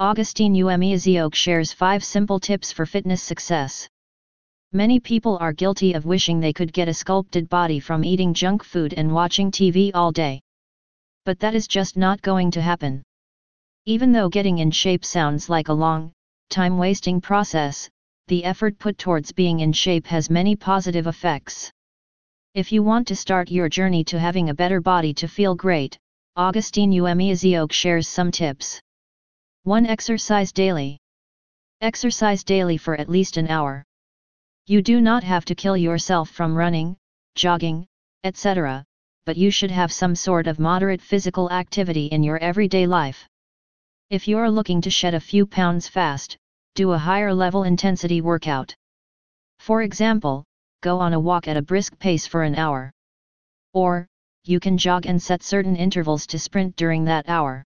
Augustine Ume-Ezeoke shares 5 simple tips for fitness success. Many people are guilty of wishing they could get a sculpted body from eating junk food and watching TV all day. But that is just not going to happen. Even though getting in shape sounds like a long, time-wasting process, the effort put towards being in shape has many positive effects. If you want to start your journey to having a better body to feel great, Augustine Ume-Ezeoke shares some tips. 1. Exercise daily. Exercise daily for at least an hour. You do not have to kill yourself from running, jogging, etc., but you should have some sort of moderate physical activity in your everyday life. If you're looking to shed a few pounds fast, do a higher level intensity workout. For example, go on a walk at a brisk pace for an hour. Or, you can jog and set certain intervals to sprint during that hour.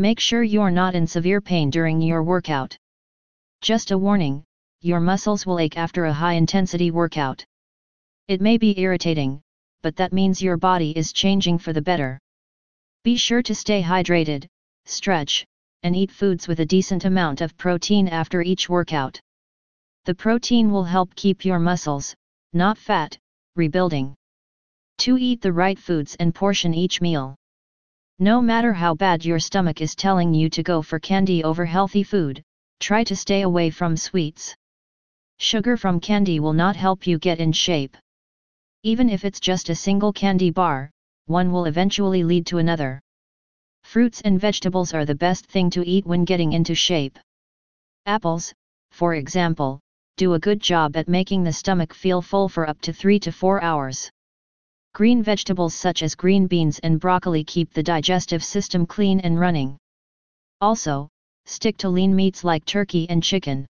Make sure you're not in severe pain during your workout. Just a warning, your muscles will ache after a high intensity workout. It may be irritating, but that means your body is changing for the better. Be sure to stay hydrated, stretch, and eat foods with a decent amount of protein after each workout. The protein will help keep your muscles, not fat, rebuilding. 2. Eat the right foods and portion each meal. No matter how bad your stomach is telling you to go for candy over healthy food, try to stay away from sweets. Sugar from candy will not help you get in shape. Even if it's just a single candy bar, one will eventually lead to another. Fruits and vegetables are the best thing to eat when getting into shape. Apples, for example, do a good job at making the stomach feel full for up to 3 to 4 hours. Green vegetables such as green beans and broccoli keep the digestive system clean and running. Also, stick to lean meats like turkey and chicken.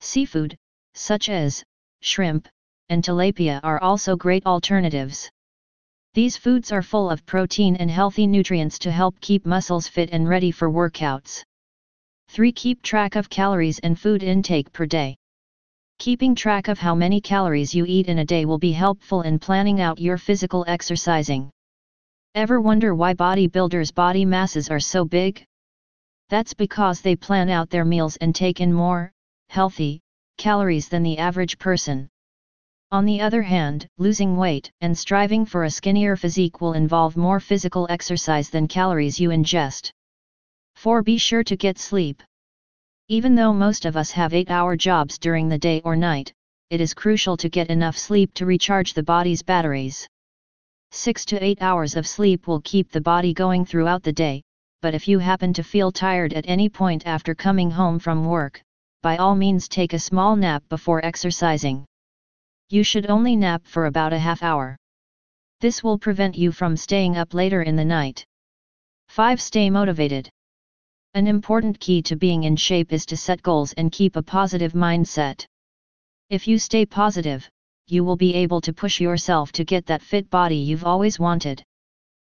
Seafood, such as shrimp and tilapia, are also great alternatives. These foods are full of protein and healthy nutrients to help keep muscles fit and ready for workouts. 3. Keep track of calories and food intake per day. Keeping track of how many calories you eat in a day will be helpful in planning out your physical exercising. Ever wonder why bodybuilders' body masses are so big? That's because they plan out their meals and take in more, healthy, calories than the average person. On the other hand, losing weight and striving for a skinnier physique will involve more physical exercise than calories you ingest. 4. Be sure to get sleep. Even though most of us have 8-hour jobs during the day or night, it is crucial to get enough sleep to recharge the body's batteries. 6 to 8 hours of sleep will keep the body going throughout the day, but if you happen to feel tired at any point after coming home from work, by all means take a small nap before exercising you should only nap for about a half hour. This will prevent you from staying up later in the night. 5. Stay motivated. An important key to being in shape is to set goals and keep a positive mindset. If you stay positive, you will be able to push yourself to get that fit body you've always wanted.